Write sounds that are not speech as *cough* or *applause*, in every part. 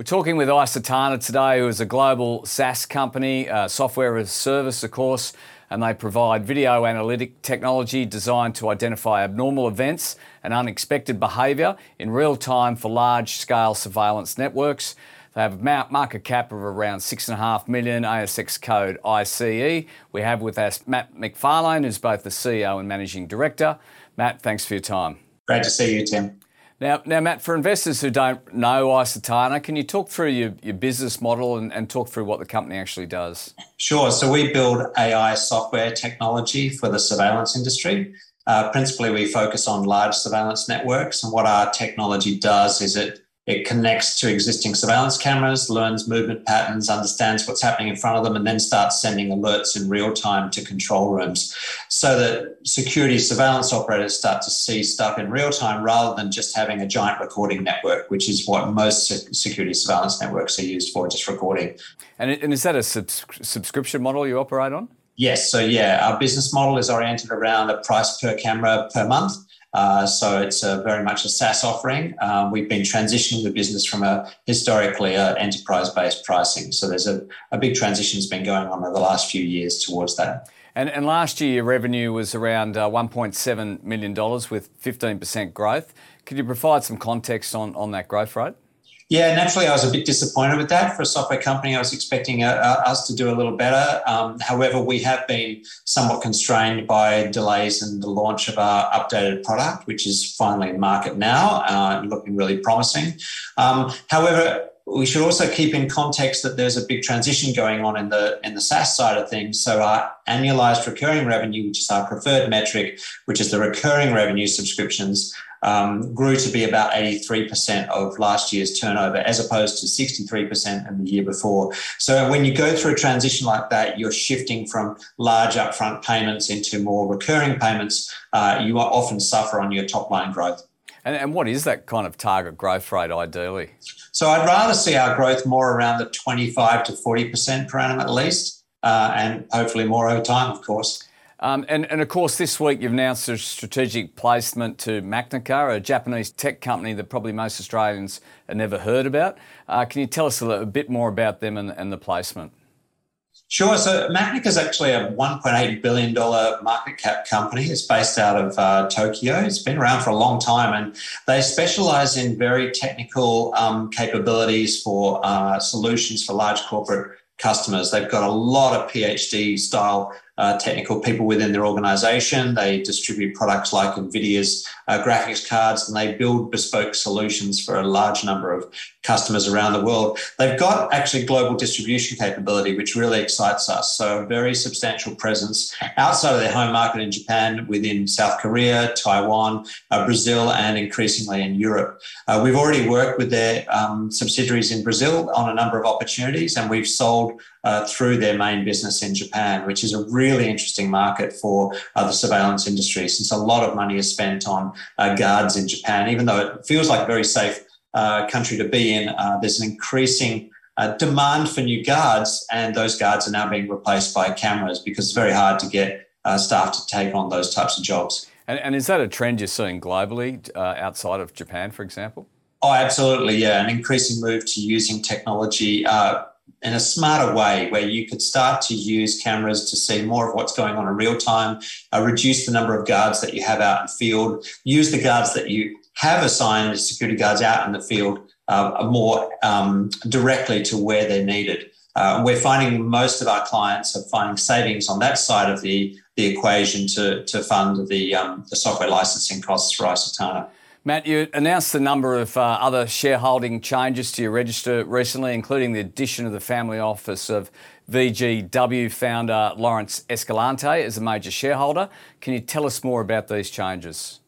We're talking with iCetana today, who is a global SaaS company, uh, software as a service, of course, and they provide video analytic technology designed to identify abnormal events and unexpected behaviour in real time for large scale surveillance networks. They have a market cap of around 6.5 million, ASX code ICE. We have with us Matt McFarlane, who's both the CEO and Managing Director. Matt, thanks for your time. Great to see you, Tim. Now, now, Matt, for investors who don't know iCetana, can you talk through your, your business model and, and talk through what the company actually does? Sure. So we build AI software technology for the surveillance industry. Uh, principally, we focus on large surveillance networks, and what our technology does is it it connects to existing surveillance cameras, learns movement patterns, understands what's happening in front of them, and then starts sending alerts in real time to control rooms so that security surveillance operators start to see stuff in real time rather than just having a giant recording network, which is what most security surveillance networks are used for, just recording. And, is that a subs- subscription model you operate on? Yes. So, yeah, our business model is oriented around a price per camera per month. Uh, so it's a, very much a SaaS offering. Um, we've been transitioning the business from a historically uh, enterprise-based pricing. So there's a, a big transition that's been going on over the last few years towards that. And, and last year, your revenue was around uh, $1.7 million with 15% growth. Could you provide some context on, on that growth rate? Yeah, naturally, I was a bit disappointed with that. For a software company, I was expecting uh, uh, us to do a little better. Um, however, we have been somewhat constrained by delays in the launch of our updated product, which is finally in market now, uh, looking really promising. Um, however, we should also keep in context that there's a big transition going on in the in the SaaS side of things. So our annualized recurring revenue, which is our preferred metric, which is the recurring revenue subscriptions, um, grew to be about 83% of last year's turnover, as opposed to 63% in the year before. So when you go through a transition like that, you're shifting from large upfront payments into more recurring payments. Uh, you often suffer on your top line growth. And, and what is that kind of target growth rate ideally? So I'd rather see our growth more around the 25 to 40% per annum at least, uh, and hopefully more over time, of course. Um, and, of course, this week you've announced a strategic placement to Macnica, a Japanese tech company that probably most Australians have never heard about. Uh, can you tell us a, bit more about them and, the placement? Sure. So Macnica is actually a $1.8 billion market cap company. It's based out of uh, Tokyo. It's been around for a long time and they specialize in very technical um, capabilities for uh, solutions for large corporate customers. They've got a lot of PhD style uh, technical people within their organization. They distribute products like NVIDIA's uh, graphics cards and they build bespoke solutions for a large number of customers around the world. They've got actually global distribution capability, which really excites us. So, a very substantial presence outside of their home market in Japan, within South Korea, Taiwan, uh, Brazil, and increasingly in Europe. Uh, we've already worked with their um, subsidiaries in Brazil on a number of opportunities, and we've sold uh, through their main business in Japan, which is a really interesting market for uh, the surveillance industry since a lot of money is spent on uh, guards in Japan. Even though it feels like a very safe uh, country to be in, uh, there's an increasing uh, demand for new guards, and those guards are now being replaced by cameras because it's very hard to get staff to take on those types of jobs. And, and is that a trend you're seeing globally outside of Japan, for example? Oh, absolutely, yeah. An increasing move to using technology uh, in a smarter way where you could start to use cameras to see more of what's going on in real time, uh, reduce the number of guards that you have out in the field, use the guards that you have assigned security guards out in the field uh, more um, directly to where they're needed. Uh, we're finding most of our clients are finding savings on that side of the, the equation to, to fund the, um, the software licensing costs for iCetana. Matt, you announced a number of uh, other shareholding changes to your register recently, including the addition of the family office of VGW founder Laurence Escalante as a major shareholder. Can you tell us more about these changes?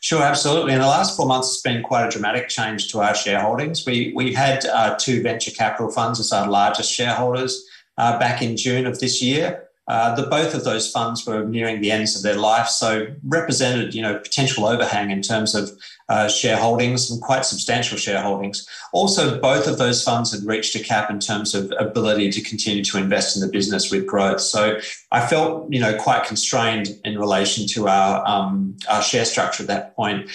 Sure, absolutely. In the last four months, it's been quite a dramatic change to our shareholdings. We, we had uh, two venture capital funds as our largest shareholders uh, back in June of this year. Uh, the both of those funds were nearing the ends of their life, so represented you know potential overhang in terms of uh, shareholdings and quite substantial shareholdings. Also, both of those funds had reached a cap in terms of ability to continue to invest in the business with growth. So I felt you know quite constrained in relation to our um, our share structure at that point.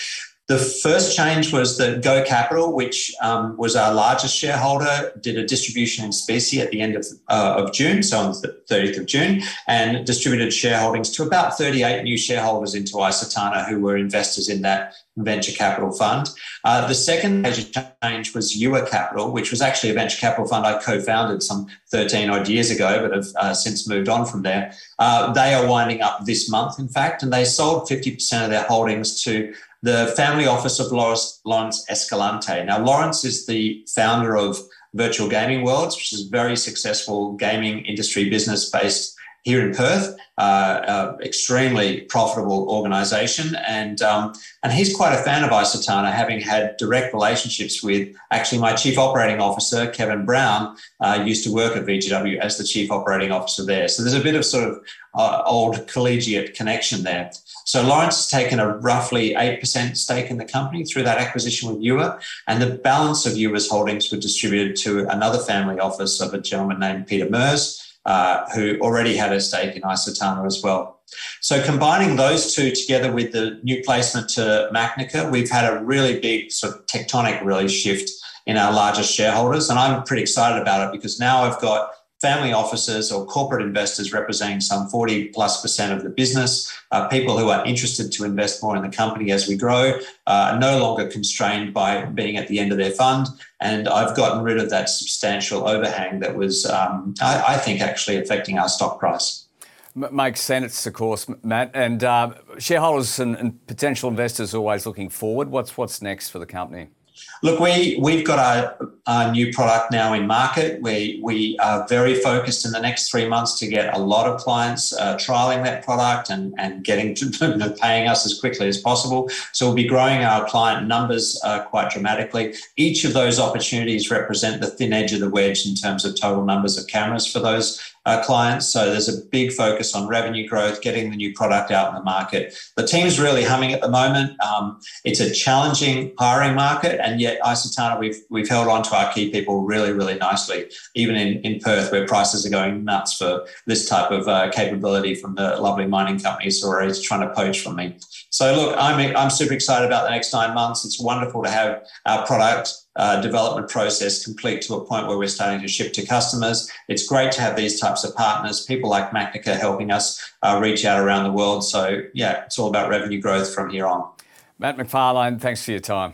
The first change was that Go Capital, which um, was our largest shareholder, did a distribution in specie at the end of, uh, of June, so on the 30th of June, and distributed shareholdings to about 38 new shareholders into iCetana who were investors in that venture capital fund. Uh, the second major change was Yuuwa Capital, which was actually a venture capital fund I co founded some 13 odd years ago, but have uh, since moved on from there. Uh, they are winding up this month, in fact, and they sold 50% of their holdings to the family office of Laurence, Escalante. Now, Laurence is the founder of Virtual Gaming Worlds, which is a very successful gaming industry business based here in Perth. Uh, uh, extremely profitable organisation, and um, and he's quite a fan of iCetana, having had direct relationships with actually my chief operating officer Kevin Brown uh, used to work at VGW as the chief operating officer there. So there's a bit of sort of uh, old collegiate connection there. So Laurence has taken a roughly 8% stake in the company through that acquisition with Yuuwa, and the balance of Yuuwa's holdings were distributed to another family office of a gentleman named Peter Mers, uh, who already had a stake in iCetana as well. So combining those two together with the new placement to Macnica, we've had a really big sort of tectonic really shift in our largest shareholders. And I'm pretty excited about it because now I've got family offices or corporate investors representing some 40 plus percent of the business, uh, people who are interested to invest more in the company as we grow, uh, are no longer constrained by being at the end of their fund. And I've gotten rid of that substantial overhang that was, um, I, I, think, actually affecting our stock price. Makes sense, of course, Matt. And uh, shareholders and, and potential investors always looking forward. What's what's next for the company? Look, we, we've got our, our new product now in market. We, we are very focused in the next three months to get a lot of clients uh, trialing that product and, and getting to *laughs* paying us as quickly as possible. So we'll be growing our client numbers uh, quite dramatically. Each of those opportunities represent the thin edge of the wedge in terms of total numbers of cameras for those uh, clients. So there's a big focus on revenue growth, getting the new product out in the market. The team's really humming at the moment. Um, it's a challenging hiring market, and yet iCetana, we've we've held on to our key people really, really nicely, even in, in Perth, where prices are going nuts for this type of uh, capability from the lovely mining companies who are trying to poach from me. So look, I'm I'm super excited about the next nine months. It's wonderful to have our product uh, development process complete to a point where we're starting to ship to customers. It's great to have these types of partners, people like Macnica helping us uh, reach out around the world. So yeah, it's all about revenue growth from here on. Matt McFarlane, thanks for your time.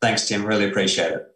Thanks, Tim. Really appreciate it.